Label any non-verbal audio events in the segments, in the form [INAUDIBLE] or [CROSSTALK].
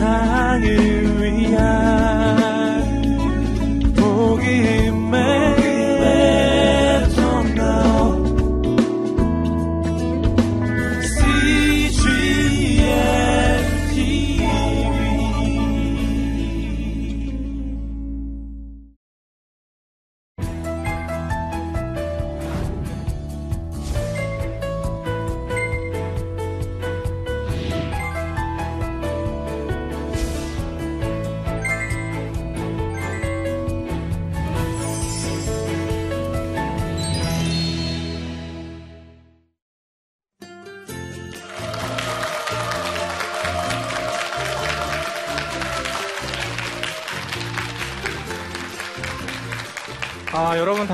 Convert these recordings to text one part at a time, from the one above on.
세상을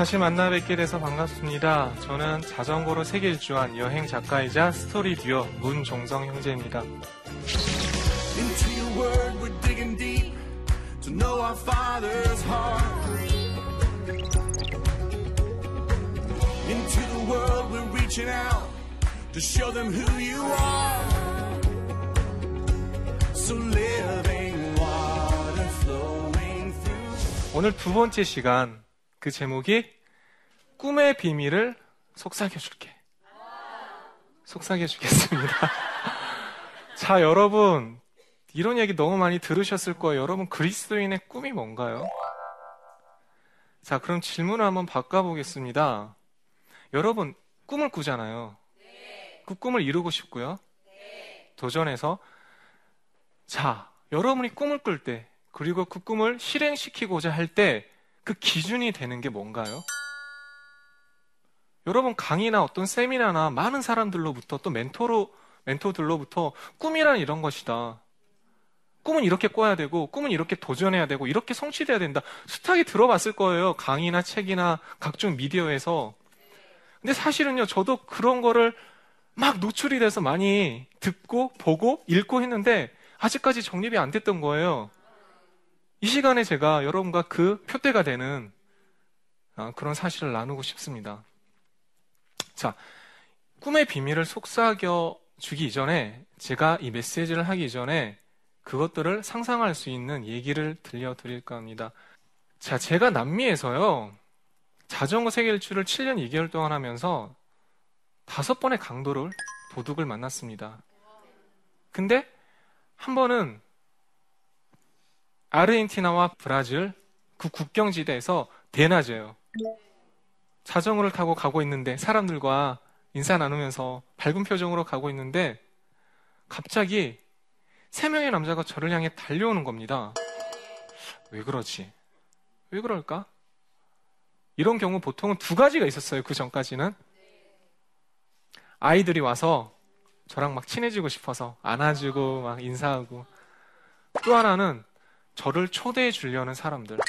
다시 만나 뵙게 돼서 반갑습니다. 저는 자전거로 세계 일주한 여행 작가이자 스토리 듀오 문종성 형제입니다. 오늘 두 번째 시간 그 제목이 꿈의 비밀을 속삭여 줄게. 속삭여 주겠습니다. [LAUGHS] 자, 여러분. 이런 얘기 너무 많이 들으셨을 거예요. 여러분, 그리스도인의 꿈이 뭔가요? 자, 그럼 질문을 한번 바꿔보겠습니다. 여러분, 꿈을 꾸잖아요. 그 꿈을 이루고 싶고요. 도전해서. 자, 여러분이 꿈을 꿀 때, 그리고 그 꿈을 실행시키고자 할 때, 그 기준이 되는 게 뭔가요? 여러분 강의나 어떤 세미나나 많은 사람들로부터 또 멘토로 멘토들로부터 꿈이란 이런 것이다. 꿈은 이렇게 꿔야 되고 꿈은 이렇게 도전해야 되고 이렇게 성취돼야 된다. 숱하게 들어봤을 거예요. 강의나 책이나 각종 미디어에서. 근데 사실은요. 저도 그런 거를 막 노출이 돼서 많이 듣고 보고 읽고 했는데 아직까지 정립이 안 됐던 거예요. 이 시간에 제가 여러분과 그 표대가 되는 아, 그런 사실을 나누고 싶습니다. 자, 꿈의 비밀을 속삭여 주기 이전에 제가 이 메시지를 하기 전에 그것들을 상상할 수 있는 얘기를 들려드릴까 합니다. 자, 제가 남미에서요, 자전거 세계 일주를 7년 2개월 동안 하면서 다섯 번의 강도를, 도둑을 만났습니다. 근데 한 번은 아르헨티나와 브라질 그 국경지대에서 대낮에요. 자전거를 타고 가고 있는데 사람들과 인사 나누면서 밝은 표정으로 가고 있는데 갑자기 세 명의 남자가 저를 향해 달려오는 겁니다. 왜 그러지? 왜 그럴까? 이런 경우 보통은 두 가지가 있었어요. 그 전까지는. 아이들이 와서 저랑 막 친해지고 싶어서 안아주고 막 인사하고 또 하나는 저를 초대해 주려는 사람들.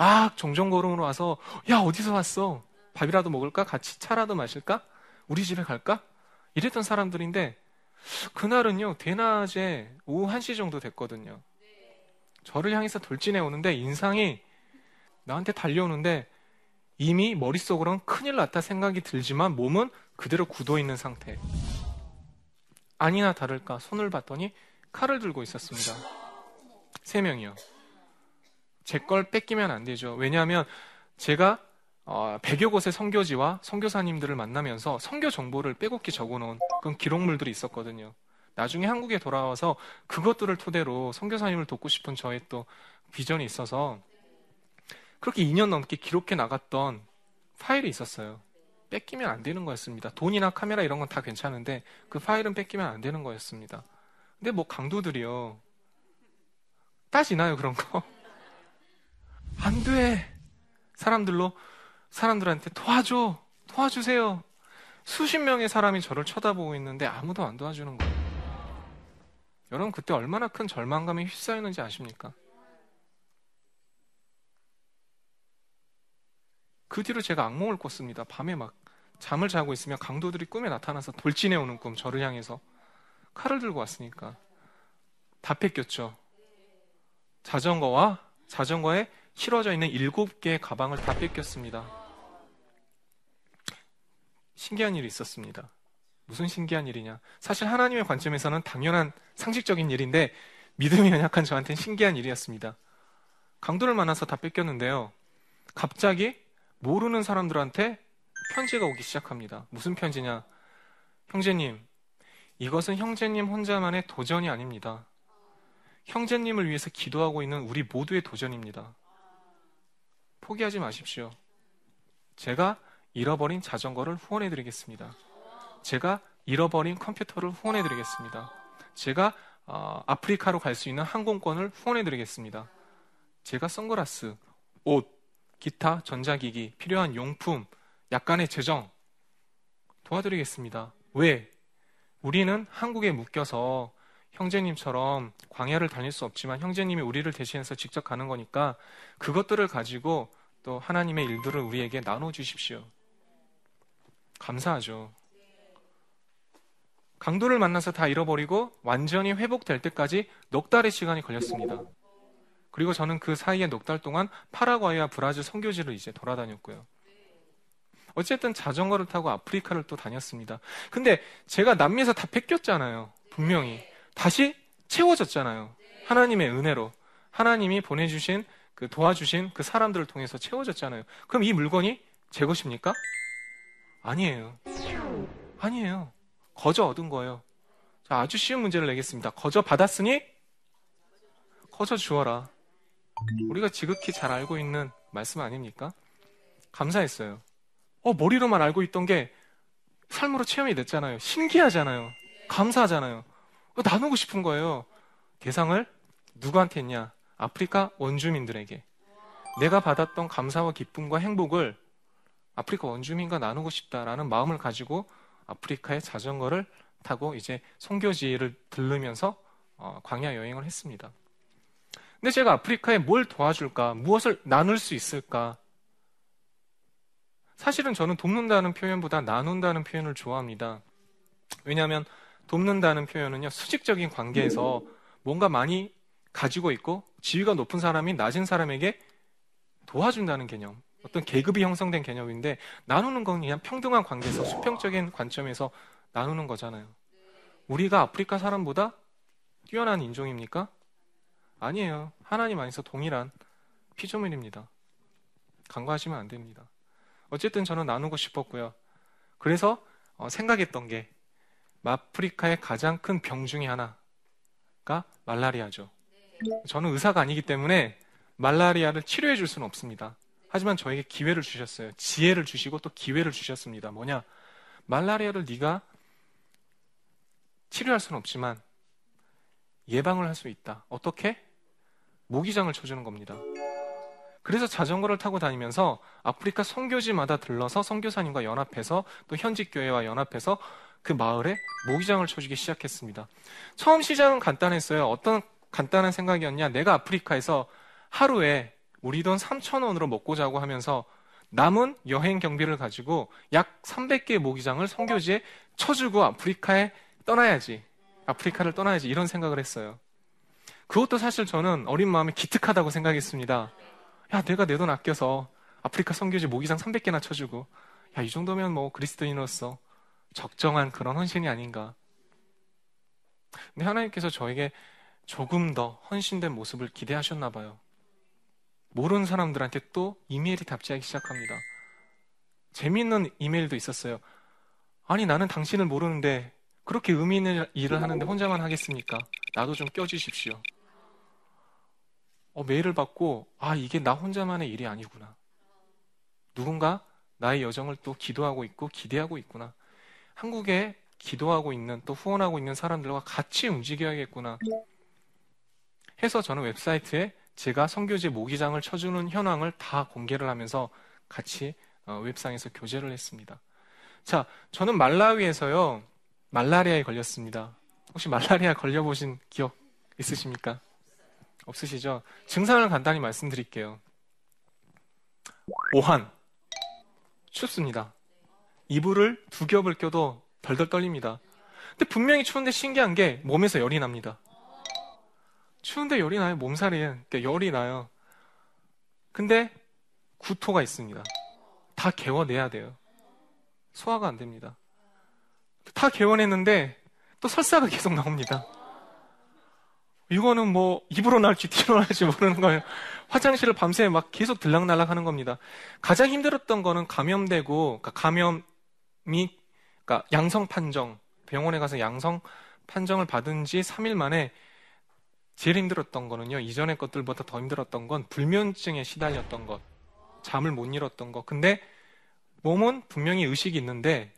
막 종종걸음으로 와서 야 어디서 왔어? 밥이라도 먹을까? 같이 차라도 마실까? 우리 집에 갈까? 이랬던 사람들인데 그날은요 대낮에 오후 1시 정도 됐거든요. 저를 향해서 돌진해 오는데 인상이 나한테 달려오는데 이미 머릿속으로는 큰일 났다 생각이 들지만 몸은 그대로 굳어 있는 상태. 아니나 다를까 손을 봤더니 칼을 들고 있었습니다. 세 명이요. 제 걸 뺏기면 안 되죠. 왜냐하면 제가 어, 100여 곳의 선교지와 선교사님들을 만나면서 선교 정보를 빼곡히 적어놓은 그런 기록물들이 있었거든요. 나중에 한국에 돌아와서 그것들을 토대로 선교사님을 돕고 싶은 저의 또 비전이 있어서 그렇게 2년 넘게 기록해 나갔던 파일이 있었어요. 뺏기면 안 되는 거였습니다. 돈이나 카메라 이런 건 다 괜찮은데 그 파일은 뺏기면 안 되는 거였습니다. 근데 뭐 강도들이요. 따지나요, 그런 거? 안 돼. 사람들로, 사람들한테 도와줘. 도와주세요. 수십 명의 사람이 저를 쳐다보고 있는데 아무도 안 도와주는 거예요. 여러분, 그때 얼마나 큰 절망감이 휩싸이는지 아십니까? 그 뒤로 제가 악몽을 꿨습니다. 밤에 막 잠을 자고 있으면 강도들이 꿈에 나타나서 돌진해 오는 꿈, 저를 향해서. 칼을 들고 왔으니까. 다 뺏겼죠. 자전거와 자전거에 실어져 있는 일곱 개의 가방을 다 뺏겼습니다. 신기한 일이 있었습니다. 무슨 신기한 일이냐? 사실 하나님의 관점에서는 당연한 상식적인 일인데 믿음이 연약한 저한테는 신기한 일이었습니다. 강도를 만나서 다 뺏겼는데요. 갑자기 모르는 사람들한테 편지가 오기 시작합니다. 무슨 편지냐? 형제님, 이것은 형제님 혼자만의 도전이 아닙니다. 형제님을 위해서 기도하고 있는 우리 모두의 도전입니다. 포기하지 마십시오. 제가 잃어버린 자전거를 후원해 드리겠습니다. 제가 잃어버린 컴퓨터를 후원해 드리겠습니다. 제가 어, 아프리카로 갈 수 있는 항공권을 후원해 드리겠습니다. 제가 선글라스, 옷, 기타, 전자기기, 필요한 용품, 약간의 재정 도와드리겠습니다. 왜? 우리는 한국에 묶여서 형제님처럼 광야를 다닐 수 없지만 형제님이 우리를 대신해서 직접 가는 거니까 그것들을 가지고 또 하나님의 일들을 우리에게 나눠 주십시오. 감사하죠. 강도를 만나서 다 잃어버리고 완전히 회복될 때까지 넉 달의 시간이 걸렸습니다. 그리고 저는 그 사이에 넉 달 동안 파라과이와 브라질 선교지를 이제 돌아다녔고요. 어쨌든 자전거를 타고 아프리카를 또 다녔습니다. 근데 제가 남미에서 다 뺏겼잖아요. 분명히. 다시 채워졌잖아요. 하나님의 은혜로. 하나님이 보내주신 그 도와주신 그 사람들을 통해서 채워졌잖아요. 그럼 이 물건이 제 것입니까? 아니에요. 아니에요. 거저 얻은 거예요. 자, 아주 쉬운 문제를 내겠습니다. 거저 받았으니 거저 주어라. 우리가 지극히 잘 알고 있는 말씀 아닙니까? 감사했어요. 어, 머리로만 알고 있던 게 삶으로 체험이 됐잖아요. 신기하잖아요. 감사하잖아요. 어, 나누고 싶은 거예요. 대상을 누구한테 했냐? 아프리카 원주민들에게. 내가 받았던 감사와 기쁨과 행복을 아프리카 원주민과 나누고 싶다라는 마음을 가지고 아프리카의 자전거를 타고 이제 송교지를 들르면서 어, 광야 여행을 했습니다. 근데 제가 아프리카에 뭘 도와줄까? 무엇을 나눌 수 있을까? 사실은 저는 돕는다는 표현보다 나눈다는 표현을 좋아합니다. 왜냐하면 돕는다는 표현은요, 수직적인 관계에서 뭔가 많이 가지고 있고 지위가 높은 사람이 낮은 사람에게 도와준다는 개념, 어떤 계급이 형성된 개념인데 나누는 건 그냥 평등한 관계에서 수평적인 관점에서 나누는 거잖아요. 우리가 아프리카 사람보다 뛰어난 인종입니까? 아니에요. 하나님 안에서 동일한 피조물입니다. 간과하시면 안 됩니다. 어쨌든 저는 나누고 싶었고요. 그래서 어, 생각했던 게 아프리카의 가장 큰 병 중의 하나가 말라리아죠. 저는 의사가 아니기 때문에 말라리아를 치료해 줄 수는 없습니다. 하지만 저에게 기회를 주셨어요. 지혜를 주시고 또 기회를 주셨습니다. 뭐냐? 말라리아를 네가 치료할 수는 없지만 예방을 할 수 있다. 어떻게? 모기장을 쳐주는 겁니다. 그래서 자전거를 타고 다니면서 아프리카 선교지마다 들러서 선교사님과 연합해서 또 현직 교회와 연합해서 그 마을에 모기장을 쳐주기 시작했습니다. 처음 시작은 간단했어요. 어떤 간단한 생각이었냐? 내가 아프리카에서 하루에 우리 돈 3천 원으로 먹고 자고 하면서 남은 여행 경비를 가지고 약 300개의 모기장을 선교지에 쳐주고 아프리카에 떠나야지. 아프리카를 떠나야지. 이런 생각을 했어요. 그것도 사실 저는 어린 마음에 기특하다고 생각했습니다. 야, 내가 내 돈 아껴서 아프리카 선교지 모기장 300개나 쳐주고, 야, 이 정도면 뭐 그리스도인으로서 적정한 그런 헌신이 아닌가. 근데 하나님께서 저에게 조금 더 헌신된 모습을 기대하셨나 봐요. 모르는 사람들한테 또 이메일이 답지하기 시작합니다. 재미있는 이메일도 있었어요. 아니, 나는 당신을 모르는데 그렇게 의미 있는 일을 하는데 혼자만 하겠습니까? 나도 좀 껴주십시오. 어, 메일을 받고, 아, 이게 나 혼자만의 일이 아니구나. 누군가 나의 여정을 또 기도하고 있고 기대하고 있구나. 한국에 기도하고 있는 또 후원하고 있는 사람들과 같이 움직여야겠구나. 해서 저는 웹사이트에 제가 성교지 모기장을 쳐주는 현황을 다 공개를 하면서 같이 어, 웹상에서 교제를 했습니다. 자, 저는 말라위에서요, 말라리아에 걸렸습니다. 혹시 말라리아 걸려보신 기억 있으십니까? 없으시죠? 증상을 간단히 말씀드릴게요. 오한. 춥습니다. 이불을 두 겹을 껴도 덜덜 떨립니다. 근데 분명히 추운데 신기한 게 몸에서 열이 납니다. 추운데 열이 나요. 몸살이에요. 그러니까 열이 나요. 근데 구토가 있습니다. 다 개워내야 돼요. 소화가 안 됩니다. 다 개워냈는데 또 설사가 [LAUGHS] 계속 나옵니다. 이거는 뭐 입으로 나올지 뒤로 나올지 모르는 거예요. 화장실을 밤새 막 계속 들락날락 하는 겁니다. 가장 힘들었던 거는 감염되고 그러니까 감염이 그러니까 양성 판정 병원에 가서 양성 판정을 받은 지 3일 만에 제일 힘들었던 거는요. 이전의 것들보다 더 힘들었던 건 불면증에 시달렸던 것. 잠을 못 잃었던 것. 근데 몸은 분명히 의식이 있는데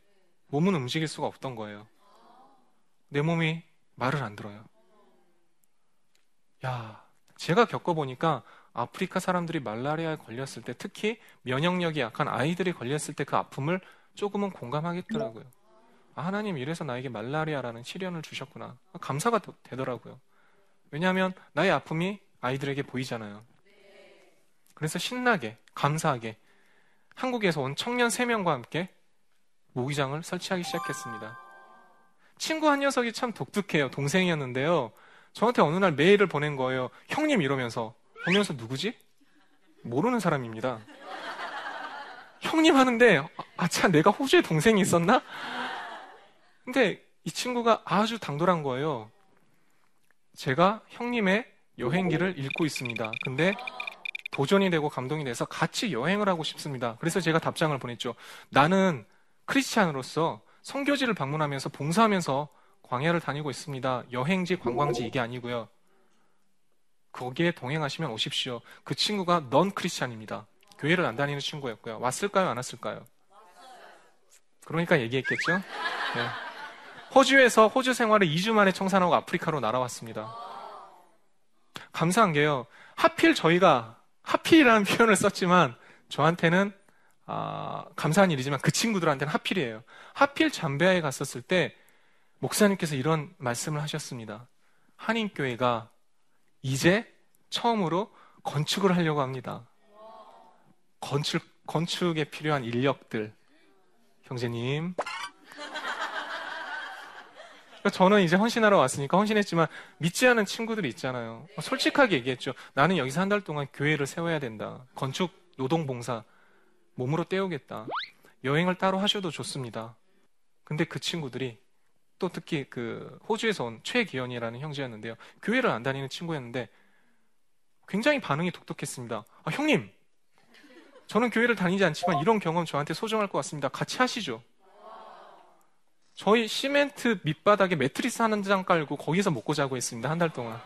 몸은 움직일 수가 없던 거예요. 내 몸이 말을 안 들어요. 야, 제가 겪어보니까 아프리카 사람들이 말라리아에 걸렸을 때 특히 면역력이 약한 아이들이 걸렸을 때 그 아픔을 조금은 공감하겠더라고요. 아, 하나님 이래서 나에게 말라리아라는 시련을 주셨구나. 감사가 되더라고요. 왜냐하면 나의 아픔이 아이들에게 보이잖아요. 그래서 신나게, 감사하게 한국에서 온 청년 3명과 함께 모기장을 설치하기 시작했습니다. 친구 한 녀석이 참 독특해요. 동생이었는데요. 저한테 어느 날 메일을 보낸 거예요. 형님 이러면서. 보면서 누구지? 모르는 사람입니다. 형님 하는데, 아, 참, 내가 호주에 동생이 있었나? 근데 이 친구가 아주 당돌한 거예요. 제가 형님의 여행기를 읽고 있습니다. 근데 도전이 되고 감동이 돼서 같이 여행을 하고 싶습니다. 그래서 제가 답장을 보냈죠. 나는 크리스찬으로서 성교지를 방문하면서 봉사하면서 광야를 다니고 있습니다. 여행지, 관광지 이게 아니고요. 거기에 동행하시면 오십시오. 그 친구가 넌 크리스찬입니다. 교회를 안 다니는 친구였고요. 왔을까요? 안 왔을까요? 그러니까 얘기했겠죠? 네. 호주에서 호주 생활을 2주 만에 청산하고 아프리카로 날아왔습니다. 감사한 게요. 하필 저희가 하필이라는 표현을 썼지만 저한테는 아, 감사한 일이지만 그 친구들한테는 하필이에요. 하필 잠베아에 갔었을 때 목사님께서 이런 말씀을 하셨습니다. 한인교회가 이제 처음으로 건축을 하려고 합니다. 건축, 건축에 필요한 인력들. 형제님, 그러니까 저는 이제 헌신하러 왔으니까 헌신했지만 믿지 않은 친구들이 있잖아요. 솔직하게 얘기했죠. 나는 여기서 한 달 동안 교회를 세워야 된다. 건축, 노동봉사, 몸으로 때우겠다. 여행을 따로 하셔도 좋습니다. 근데 그 친구들이 또 특히 그 호주에서 온 최기현이라는 형제였는데요. 교회를 안 다니는 친구였는데 굉장히 반응이 독특했습니다. 아, 형님! 저는 교회를 다니지 않지만 이런 경험 저한테 소중할 것 같습니다. 같이 하시죠. 저희 시멘트 밑바닥에 매트리스 한 장 깔고 거기서 먹고 자고 있습니다. 한 달 동안.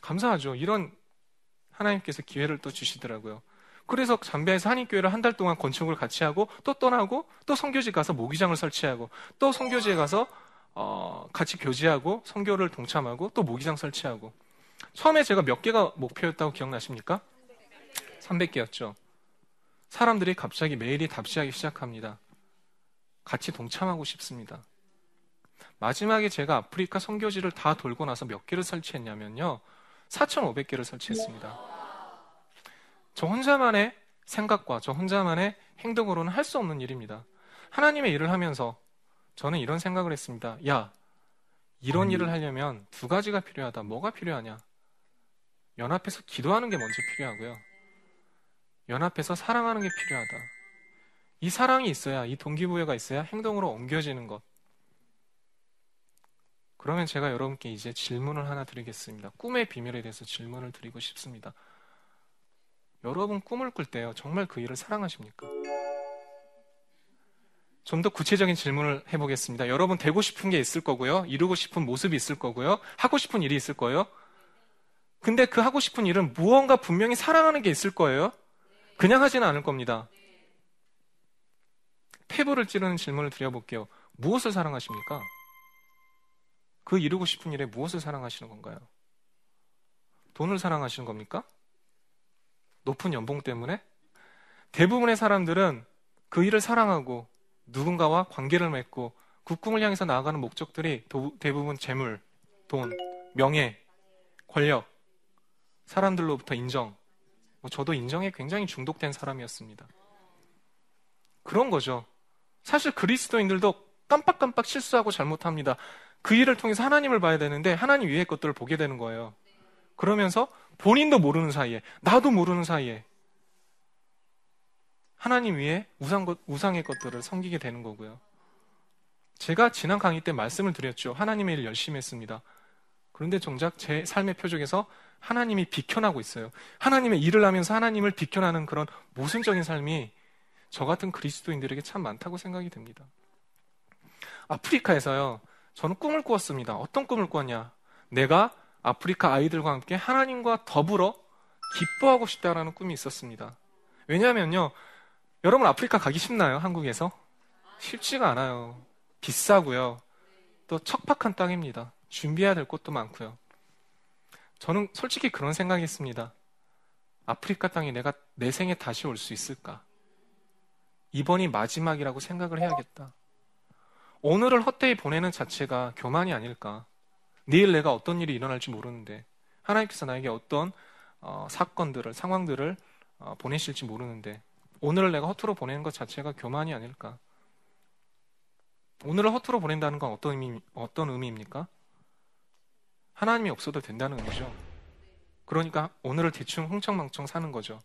감사하죠. 이런 하나님께서 기회를 또 주시더라고요. 그래서 잠비아에서 한인교회를 한 달 동안 건축을 같이 하고 또 떠나고 또 성교지 가서 모기장을 설치하고 또 성교지에 가서 어, 같이 교제하고 성교를 동참하고 또 모기장 설치하고 처음에 제가 몇 개가 목표였다고 기억나십니까? 300개였죠. 사람들이 갑자기 메일이 답시하기 시작합니다. 같이 동참하고 싶습니다. 마지막에 제가 아프리카 선교지를 다 돌고 나서 몇 개를 설치했냐면요. 4,500개를 설치했습니다. 저 혼자만의 생각과 저 혼자만의 행동으로는 할 수 없는 일입니다. 하나님의 일을 하면서 저는 이런 생각을 했습니다. 야, 이런 일을 하려면 두 가지가 필요하다. 뭐가 필요하냐? 연합해서 기도하는 게 먼저 필요하고요. 연합해서 사랑하는 게 필요하다. 이 사랑이 있어야, 이 동기부여가 있어야 행동으로 옮겨지는 것. 그러면 제가 여러분께 이제 질문을 하나 드리겠습니다. 꿈의 비밀에 대해서 질문을 드리고 싶습니다. 여러분 꿈을 꿀 때요, 정말 그 일을 사랑하십니까? 좀 더 구체적인 질문을 해보겠습니다. 여러분 되고 싶은 게 있을 거고요, 이루고 싶은 모습이 있을 거고요, 하고 싶은 일이 있을 거예요. 근데 그 하고 싶은 일은 무언가 분명히 사랑하는 게 있을 거예요. 그냥 하지는 않을 겁니다. 폐부를 찌르는 질문을 드려볼게요. 무엇을 사랑하십니까? 그 이루고 싶은 일에 무엇을 사랑하시는 건가요? 돈을 사랑하시는 겁니까? 높은 연봉 때문에? 대부분의 사람들은 그 일을 사랑하고 누군가와 관계를 맺고 그 꿈을 향해서 나아가는 목적들이 대부분 재물, 돈, 명예, 권력, 사람들로부터 인정. 뭐 저도 인정에 굉장히 중독된 사람이었습니다. 그런 거죠. 사실 그리스도인들도 깜빡깜빡 실수하고 잘못합니다. 그 일을 통해서 하나님을 봐야 되는데 하나님 위의 것들을 보게 되는 거예요. 그러면서 본인도 모르는 사이에, 나도 모르는 사이에 하나님 위에 우상, 우상의 것들을 섬기게 되는 거고요. 제가 지난 강의 때 말씀을 드렸죠. 하나님의 일 열심히 했습니다. 그런데 정작 제 삶의 표적에서 하나님이 비켜나고 있어요. 하나님의 일을 하면서 하나님을 비켜나는 그런 모순적인 삶이 저 같은 그리스도인들에게 참 많다고 생각이 됩니다. 아프리카에서요, 저는 꿈을 꾸었습니다. 어떤 꿈을 꾸었냐? 내가 아프리카 아이들과 함께 하나님과 더불어 기뻐하고 싶다라는 꿈이 있었습니다. 왜냐하면요, 여러분 아프리카 가기 쉽나요? 한국에서? 쉽지가 않아요. 비싸고요. 또 척박한 땅입니다. 준비해야 될 것도 많고요. 저는 솔직히 그런 생각이 있습니다. 아프리카 땅에 내가 내 생에 다시 올 수 있을까? 이번이 마지막이라고 생각을 해야겠다. 오늘을 헛되이 보내는 자체가 교만이 아닐까? 내일 내가 어떤 일이 일어날지 모르는데 하나님께서 나에게 어떤 어, 사건들을 상황들을 어, 보내실지 모르는데 오늘을 내가 허투루 보내는 것 자체가 교만이 아닐까? 오늘을 허투루 보낸다는 건 어떤 의미 어떤 의미입니까? 하나님이 없어도 된다는 의미죠. 그러니까 오늘을 대충 흥청망청 사는 거죠.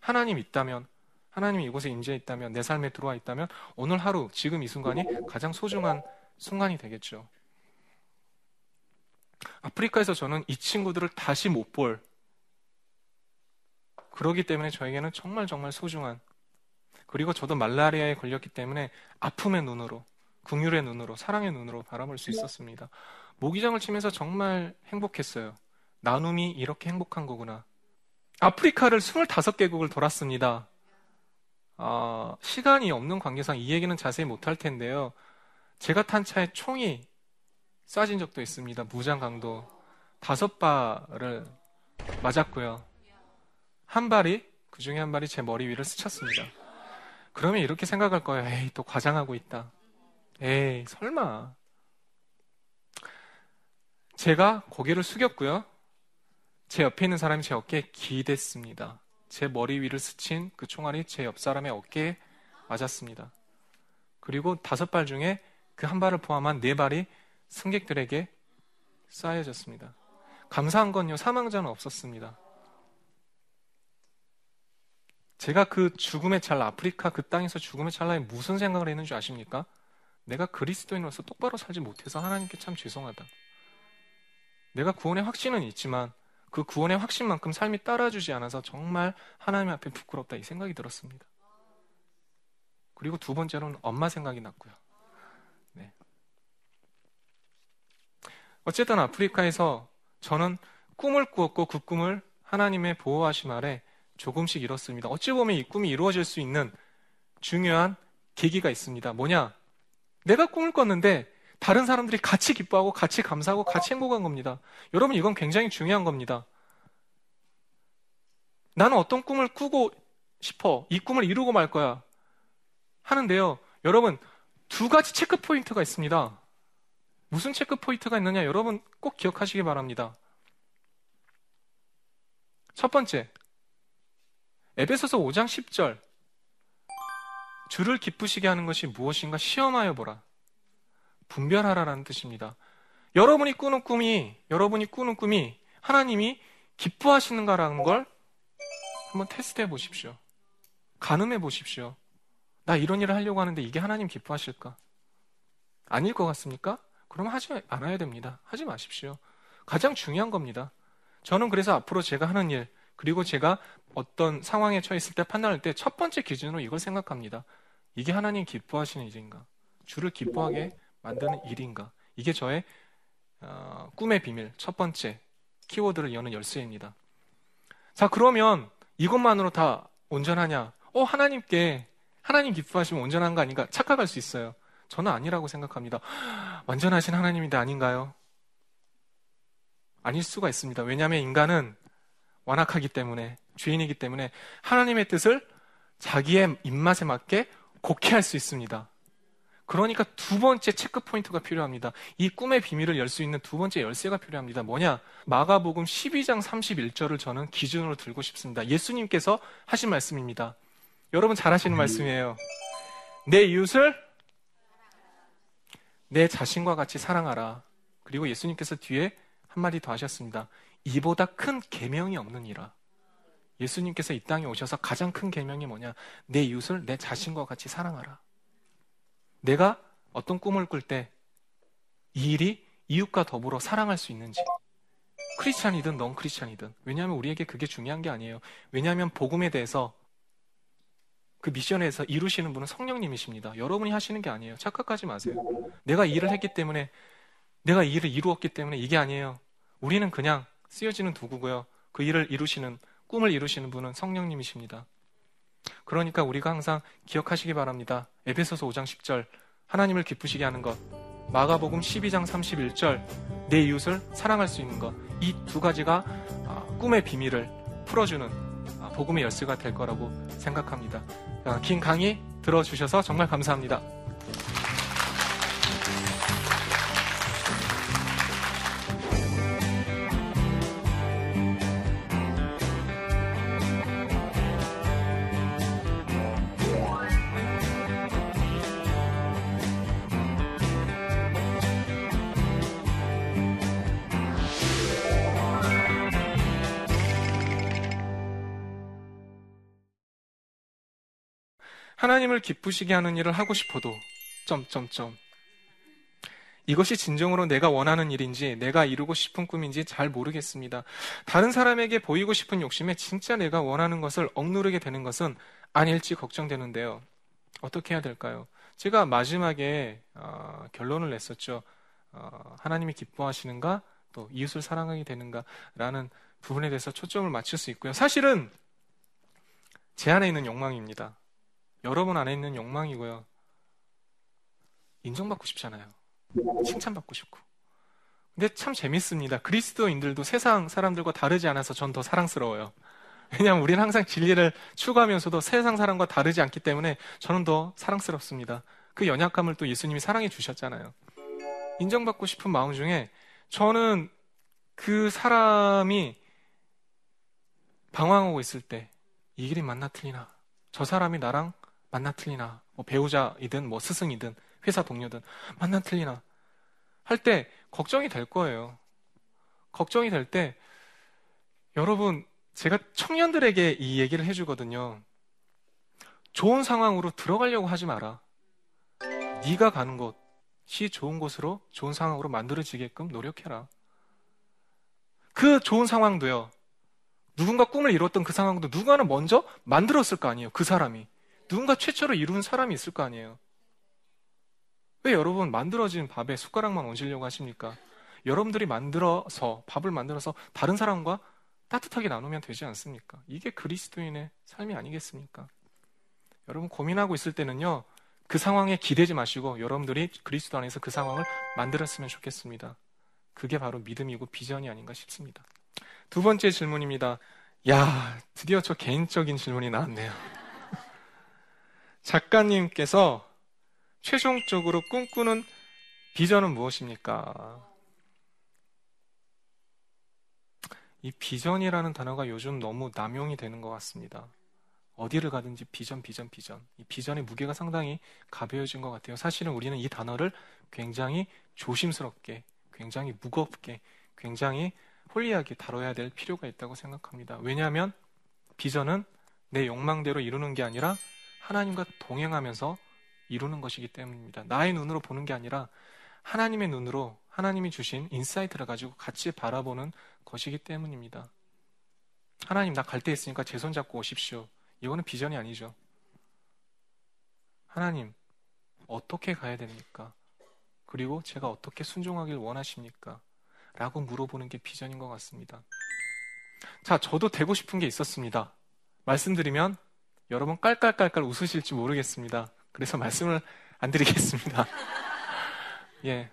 하나님 있다면 하나님이 이곳에 임재 있다면 내 삶에 들어와 있다면 오늘 하루 지금 이 순간이 가장 소중한 순간이 되겠죠. 아프리카에서 저는 이 친구들을 다시 못 볼 그러기 때문에 저에게는 정말 정말 소중한 그리고 저도 말라리아에 걸렸기 때문에 아픔의 눈으로 긍휼의 눈으로 사랑의 눈으로 바라볼 수 있었습니다. 모기장을 치면서 정말 행복했어요. 나눔이 이렇게 행복한 거구나. 아프리카를 25개국을 돌았습니다. 어, 시간이 없는 관계상 이 얘기는 자세히 못할 텐데요. 제가 탄 차에 총이 쏴진 적도 있습니다. 무장 강도 다섯 발을 맞았고요. 한 발이 그 중에 한 발이 제 머리 위를 스쳤습니다. 그러면 이렇게 생각할 거예요. 에이 또 과장하고 있다. 에이 설마. 제가 고개를 숙였고요. 제 옆에 있는 사람이 제 어깨에 기댔습니다. 제 머리 위를 스친 그 총알이 제 옆 사람의 어깨에 맞았습니다. 그리고 다섯 발 중에 그 한 발을 포함한 네 발이 승객들에게 쌓여졌습니다. 감사한 건요, 사망자는 없었습니다. 제가 그 죽음의 찰나, 아프리카 그 땅에서 죽음의 찰나에 무슨 생각을 했는지 아십니까? 내가 그리스도인으로서 똑바로 살지 못해서 하나님께 참 죄송하다. 내가 구원의 확신은 있지만 그 구원의 확신만큼 삶이 따라주지 않아서 정말 하나님 앞에 부끄럽다 이 생각이 들었습니다. 그리고 두 번째로는 엄마 생각이 났고요. 네. 어쨌든 아프리카에서 저는 꿈을 꾸었고 그 꿈을 하나님의 보호하심 아래 조금씩 이뤘습니다. 어찌 보면 이 꿈이 이루어질 수 있는 중요한 계기가 있습니다. 뭐냐? 내가 꿈을 꿨는데 다른 사람들이 같이 기뻐하고 같이 감사하고 같이 행복한 겁니다. 여러분 이건 굉장히 중요한 겁니다. 나는 어떤 꿈을 꾸고 싶어. 이 꿈을 이루고 말 거야. 하는데요. 여러분 두 가지 체크 포인트가 있습니다. 무슨 체크 포인트가 있느냐 여러분 꼭 기억하시기 바랍니다. 첫 번째 에베소서 5장 10절 주를 기쁘시게 하는 것이 무엇인가 시험하여 보라. 분별하라라는 뜻입니다. 여러분이 꾸는 꿈이, 여러분이 꾸는 꿈이 하나님이 기뻐하시는가라는 걸 한번 테스트해 보십시오. 가늠해 보십시오. 나 이런 일을 하려고 하는데 이게 하나님 기뻐하실까? 아닐 것 같습니까? 그럼 하지 않아야 됩니다. 하지 마십시오. 가장 중요한 겁니다. 저는 그래서 앞으로 제가 하는 일, 그리고 제가 어떤 상황에 처했을 때 판단할 때 첫 번째 기준으로 이걸 생각합니다. 이게 하나님 기뻐하시는 일인가? 주를 기뻐하게 만드는 일인가? 이게 저의 어, 꿈의 비밀 첫 번째 키워드를 여는 열쇠입니다. 자 그러면 이것만으로 다 온전하냐? 어 하나님께 하나님 기뻐하시면 온전한 거 아닌가? 착각할 수 있어요. 저는 아니라고 생각합니다. [GASPS] 완전하신 하나님인데 아닌가요? 아닐 수가 있습니다. 왜냐하면 인간은 완악하기 때문에 죄인이기 때문에 하나님의 뜻을 자기의 입맛에 맞게 곡해할 수 있습니다. 그러니까 두 번째 체크 포인트가 필요합니다. 이 꿈의 비밀을 열 수 있는 두 번째 열쇠가 필요합니다. 뭐냐? 마가복음 12장 31절을 저는 기준으로 들고 싶습니다. 예수님께서 하신 말씀입니다. 여러분 잘 하시는 말씀이에요. 내 이웃을 내 자신과 같이 사랑하라. 그리고 예수님께서 뒤에 한마디 더 하셨습니다. 이보다 큰 계명이 없느니라. 예수님께서 이 땅에 오셔서 가장 큰 계명이 뭐냐? 내 이웃을 내 자신과 같이 사랑하라. 내가 어떤 꿈을 꿀 때 이 일이 이웃과 더불어 사랑할 수 있는지 크리스찬이든 넌 크리스찬이든. 왜냐하면 우리에게 그게 중요한 게 아니에요. 왜냐하면 복음에 대해서 그 미션에서 이루시는 분은 성령님이십니다. 여러분이 하시는 게 아니에요. 착각하지 마세요. 내가 일을 했기 때문에 내가 이 일을 이루었기 때문에 이게 아니에요. 우리는 그냥 쓰여지는 도구고요. 그 일을 이루시는 꿈을 이루시는 분은 성령님이십니다. 그러니까 우리가 항상 기억하시기 바랍니다. 에베소서 5장 10절 하나님을 기쁘시게 하는 것 마가복음 12장 31절 내 이웃을 사랑할 수 있는 것 이 두 가지가 아, 꿈의 비밀을 풀어주는 아, 복음의 열쇠가 될 거라고 생각합니다. 아, 긴 강의 들어주셔서 정말 감사합니다. 하나님을 기쁘시게 하는 일을 하고 싶어도 점점점 이것이 진정으로 내가 원하는 일인지 내가 이루고 싶은 꿈인지 잘 모르겠습니다. 다른 사람에게 보이고 싶은 욕심에 진짜 내가 원하는 것을 억누르게 되는 것은 아닐지 걱정되는데요. 어떻게 해야 될까요? 제가 마지막에 어, 결론을 냈었죠. 어, 하나님이 기뻐하시는가 또 이웃을 사랑하게 되는가라는 부분에 대해서 초점을 맞출 수 있고요. 사실은 제 안에 있는 욕망입니다. 여러분 안에 있는 욕망이고요. 인정받고 싶잖아요. 칭찬받고 싶고. 근데 참 재밌습니다. 그리스도인들도 세상 사람들과 다르지 않아서 전 더 사랑스러워요. 왜냐하면 우리는 항상 진리를 추구하면서도 세상 사람과 다르지 않기 때문에 저는 더 사랑스럽습니다. 그 연약함을 또 예수님이 사랑해 주셨잖아요. 인정받고 싶은 마음 중에 저는 그 사람이 방황하고 있을 때 이 길이 맞나 틀리나 저 사람이 나랑 만나 틀리나 뭐 배우자이든 뭐 스승이든 회사 동료든 만나 틀리나 할 때 걱정이 될 거예요. 걱정이 될 때 여러분 제가 청년들에게 이 얘기를 해주거든요. 좋은 상황으로 들어가려고 하지 마라. 네가 가는 곳이 좋은 곳으로 좋은 상황으로 만들어지게끔 노력해라. 그 좋은 상황도요. 누군가 꿈을 이뤘던 그 상황도 누군가는 먼저 만들었을 거 아니에요. 그 사람이. 누군가 최초로 이룬 사람이 있을 거 아니에요. 왜 여러분 만들어진 밥에 숟가락만 얹으려고 하십니까? 여러분들이 만들어서 밥을 만들어서 다른 사람과 따뜻하게 나누면 되지 않습니까? 이게 그리스도인의 삶이 아니겠습니까? 여러분 고민하고 있을 때는요. 그 상황에 기대지 마시고 여러분들이 그리스도 안에서 그 상황을 만들었으면 좋겠습니다. 그게 바로 믿음이고 비전이 아닌가 싶습니다. 두 번째 질문입니다. 야, 드디어 저 개인적인 질문이 나왔네요. 작가님께서 최종적으로 꿈꾸는 비전은 무엇입니까? 이 비전이라는 단어가 요즘 너무 남용이 되는 것 같습니다. 어디를 가든지 비전, 비전, 비전. 이 비전의 무게가 상당히 가벼워진 것 같아요. 사실은 우리는 이 단어를 굉장히 조심스럽게, 굉장히 무겁게, 굉장히 holy하게 다뤄야 될 필요가 있다고 생각합니다. 왜냐하면 비전은 내 욕망대로 이루는 게 아니라 하나님과 동행하면서 이루는 것이기 때문입니다. 나의 눈으로 보는 게 아니라 하나님의 눈으로 하나님이 주신 insight를 가지고 같이 바라보는 것이기 때문입니다. 하나님 나 갈 데 있으니까 제 손 잡고 오십시오. 이거는 비전이 아니죠. 하나님 어떻게 가야 됩니까? 그리고 제가 어떻게 순종하길 원하십니까? 라고 물어보는 게 비전인 것 같습니다. 자, 저도 되고 싶은 게 있었습니다. 말씀드리면 여러분 깔깔깔깔 웃으실지 모르겠습니다. 그래서 말씀을 안 드리겠습니다. [LAUGHS] 예.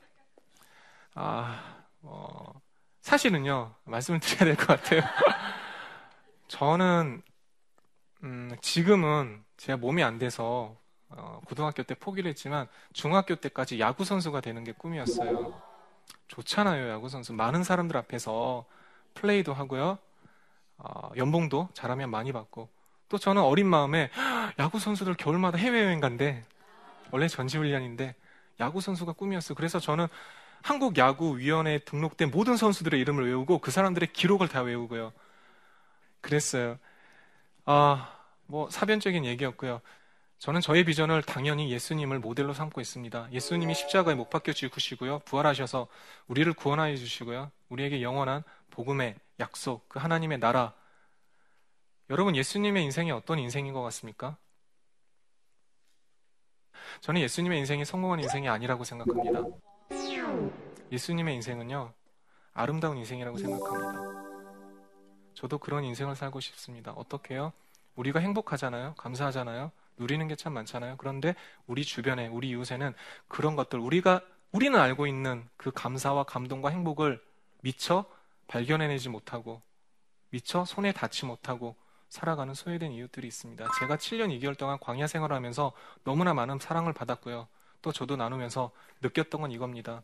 아, 어, 사실은요, 말씀을 드려야 될 것 같아요. [LAUGHS] 저는, 음, 지금은 제가 몸이 안 돼서, 어, 고등학교 때 포기를 했지만, 중학교 때까지 야구선수가 되는 게 꿈이었어요. 좋잖아요, 야구선수. 많은 사람들 앞에서 플레이도 하고요, 어, 연봉도 잘하면 많이 받고, 또 저는 어린 마음에 야구 선수들 겨울마다 해외여행 간대. 원래 전지훈련인데 야구 선수가 꿈이었어요. 그래서 저는 한국 야구 위원회에 등록된 모든 선수들의 이름을 외우고 그 사람들의 기록을 다 외우고요. 그랬어요. 아, 뭐 사변적인 얘기였고요. 저는 저의 비전을 당연히 예수님을 모델로 삼고 있습니다. 예수님이 십자가에 못 박혀 죽으시고요. 부활하셔서 우리를 구원하여 주시고요. 우리에게 영원한 복음의 약속, 그 하나님의 나라. 여러분, 예수님의 인생이 어떤 인생인 것 같습니까? 저는 예수님의 인생이 성공한 인생이 아니라고 생각합니다. 예수님의 인생은요, 아름다운 인생이라고 생각합니다. 저도 그런 인생을 살고 싶습니다. 어떻게요? 우리가 행복하잖아요. 감사하잖아요. 누리는 게 참 많잖아요. 그런데 우리 주변에, 우리 이웃에는 그런 것들, 우리가, 우리는 알고 있는 그 감사와 감동과 행복을 미처 발견해내지 못하고, 미처 손에 닿지 못하고, 살아가는 소외된 이웃들이 있습니다. 제가 7년 2개월 동안 광야 생활을 하면서 너무나 많은 사랑을 받았고요. 또 저도 나누면서 느꼈던 건 이겁니다.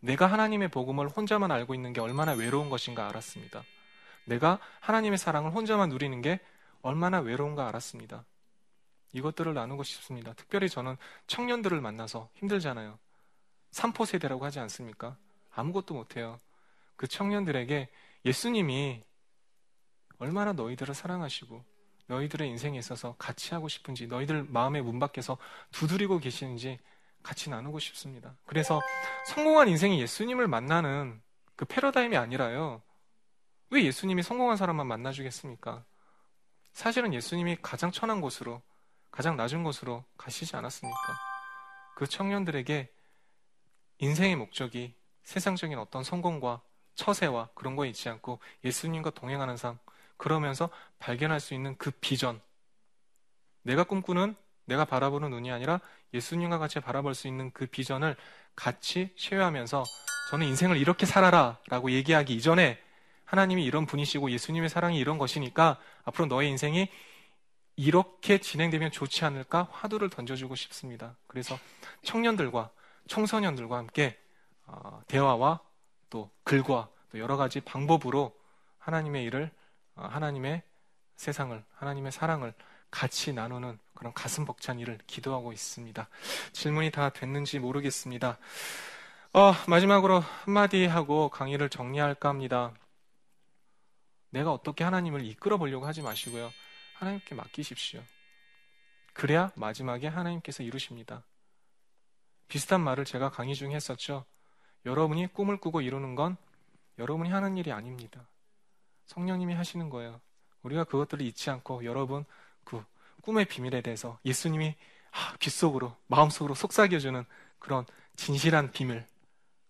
내가 하나님의 복음을 혼자만 알고 있는 게 얼마나 외로운 것인가 알았습니다. 내가 하나님의 사랑을 혼자만 누리는 게 얼마나 외로운가 알았습니다. 이것들을 나누고 싶습니다. 특별히 저는 청년들을 만나서 힘들잖아요. 삼포 세대라고 하지 않습니까? 아무것도 못해요. 그 청년들에게 예수님이 얼마나 너희들을 사랑하시고 너희들의 인생에 있어서 같이 하고 싶은지 너희들 마음의 문 밖에서 두드리고 계시는지 같이 나누고 싶습니다. 그래서 성공한 인생이 예수님을 만나는 그 패러다임이 아니라요. 왜 예수님이 성공한 사람만 만나주겠습니까? 사실은 예수님이 가장 천한 곳으로, 가장 낮은 곳으로 가시지 않았습니까? 그 청년들에게 인생의 목적이 세상적인 어떤 성공과 처세와 그런 거에 있지 않고 예수님과 동행하는 삶, 그러면서 발견할 수 있는 그 비전. 내가 꿈꾸는, 내가 바라보는 눈이 아니라 예수님과 같이 바라볼 수 있는 그 비전을 같이 쉐어하면서 저는 인생을 이렇게 살아라 라고 얘기하기 이전에 하나님이 이런 분이시고 예수님의 사랑이 이런 것이니까 앞으로 너의 인생이 이렇게 진행되면 좋지 않을까 화두를 던져주고 싶습니다. 그래서 청년들과 청소년들과 함께 어, 대화와 또 글과 또 여러 가지 방법으로 하나님의 일을 어, 하나님의 세상을 하나님의 사랑을 같이 나누는 그런 가슴 벅찬 일을 기도하고 있습니다. 질문이 다 됐는지 모르겠습니다. 어, 마지막으로 한마디 하고 강의를 정리할까 합니다. 내가 어떻게 하나님을 이끌어 보려고 하지 마시고요. 하나님께 맡기십시오. 그래야 마지막에 하나님께서 이루십니다. 비슷한 말을 제가 강의 중에 했었죠. 여러분이 꿈을 꾸고 이루는 건 여러분이 하는 일이 아닙니다. 성령님이 하시는 거예요. 우리가 그것들을 잊지 않고 여러분 그 꿈의 비밀에 대해서 예수님이 아, 귓속으로 마음속으로 속삭여주는 그런 진실한 비밀,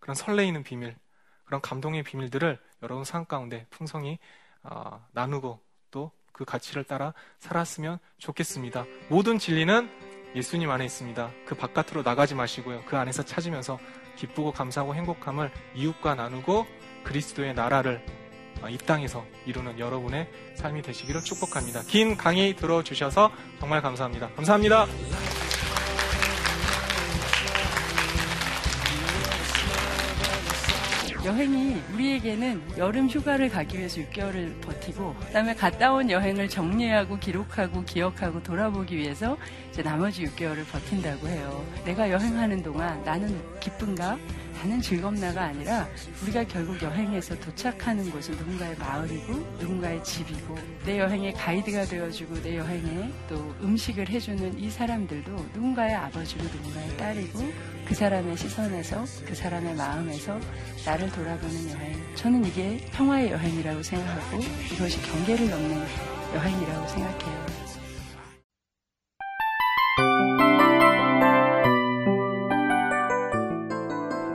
그런 설레이는 비밀, 그런 감동의 비밀들을 여러분 삶 가운데 풍성히 어, 나누고 또 그 가치를 따라 살았으면 좋겠습니다. 모든 진리는 예수님 안에 있습니다. 그 바깥으로 나가지 마시고요. 그 안에서 찾으면서 기쁘고 감사하고 행복함을 이웃과 나누고 그리스도의 나라를 어, 이 땅에서 이루는 여러분의 삶이 되시기를 축복합니다. 긴 강의 들어주셔서 정말 감사합니다. 감사합니다. 여행이 우리에게는 여름 휴가를 가기 위해서 6개월을 버티고 그다음에 갔다 온 여행을 정리하고 기록하고 기억하고 돌아보기 위해서 이제 나머지 6개월을 버틴다고 해요. 내가 여행하는 동안 나는 기쁜가? 나는 즐겁나가 아니라 우리가 결국 여행에서 도착하는 곳은 누군가의 마을이고 누군가의 집이고 내 여행의 가이드가 되어주고 내 여행에 또 음식을 해주는 이 사람들도 누군가의 아버지고 누군가의 딸이고 그 사람의 시선에서 그 사람의 마음에서 나를 돌아보는 여행. 저는 이게 평화의 여행이라고 생각하고 이것이 경계를 넘는 여행이라고 생각해요.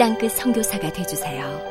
땅끝 성교사가 되주세요